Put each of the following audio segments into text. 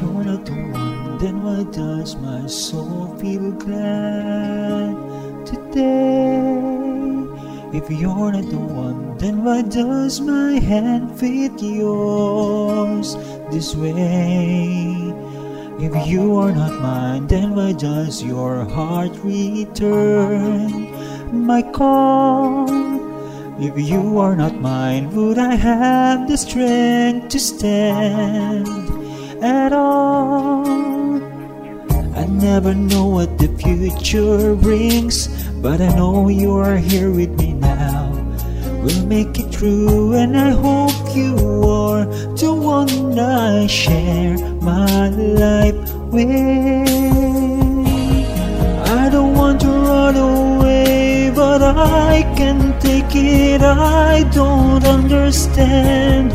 you're not the one, then why does my soul feel glad today? If you're not the one, then why does my hand fit yours this way? If you are not mine, then why does your heart return my call? If you are not mine, would I have the strength to stand at all? I never know what the future brings, but I know you are here with me now. We'll make it through, and I hope you are the one I share my life with. I don't want to run away, but I can't take it. I don't understand.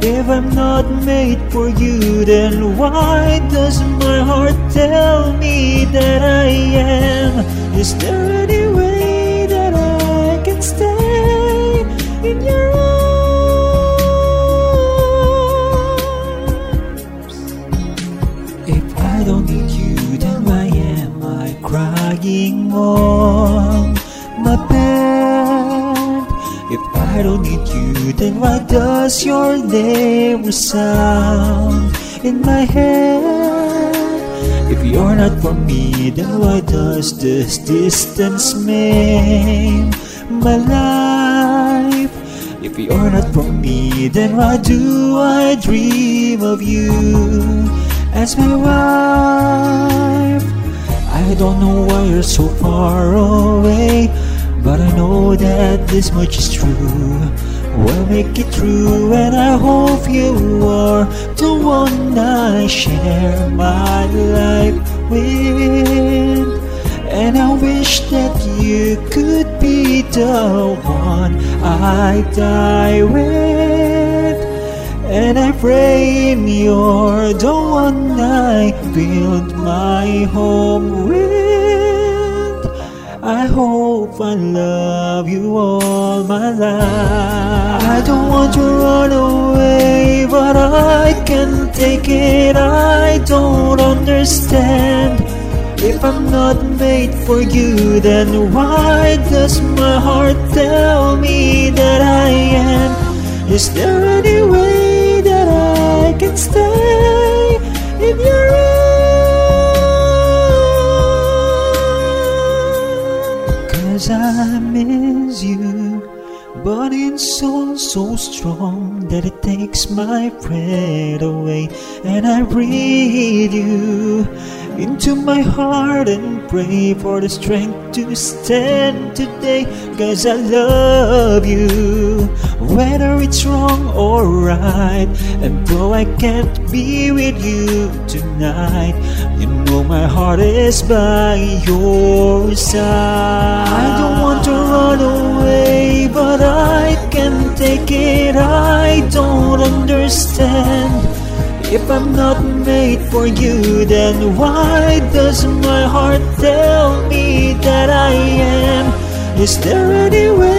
If I'm not made for you, then why does my heart tell me that I am? Is there any way that I can stay in your arms? If I don't need you, then why am I crying on I don't need you, then why does your name resound in my head? If you're not for me, then why does this distance maim my life? If you're not for me, then why do I dream of you as my wife? I don't know why you're so far away, but I know that this much is true. We'll make it through, and I hope you are the one I share my life with. And I wish that you could be the one I die with. And I pray you're the one I build my home with. I hope I love you all my life. I don't want to run away, but I can't take it. I don't understand. If I'm not made for you, then why does my heart tell me that I am? Is there any but in soul so strong that it takes my breath away, and I breathe you into my heart and pray for the strength to stand today. Cause I love you, whether it's wrong or right. And though I can't be with you tonight, you know my heart is by your side. I don't want to run away, but I can't take it. I don't understand. If I'm not made for you, then why does my heart tell me that I am? Is there any way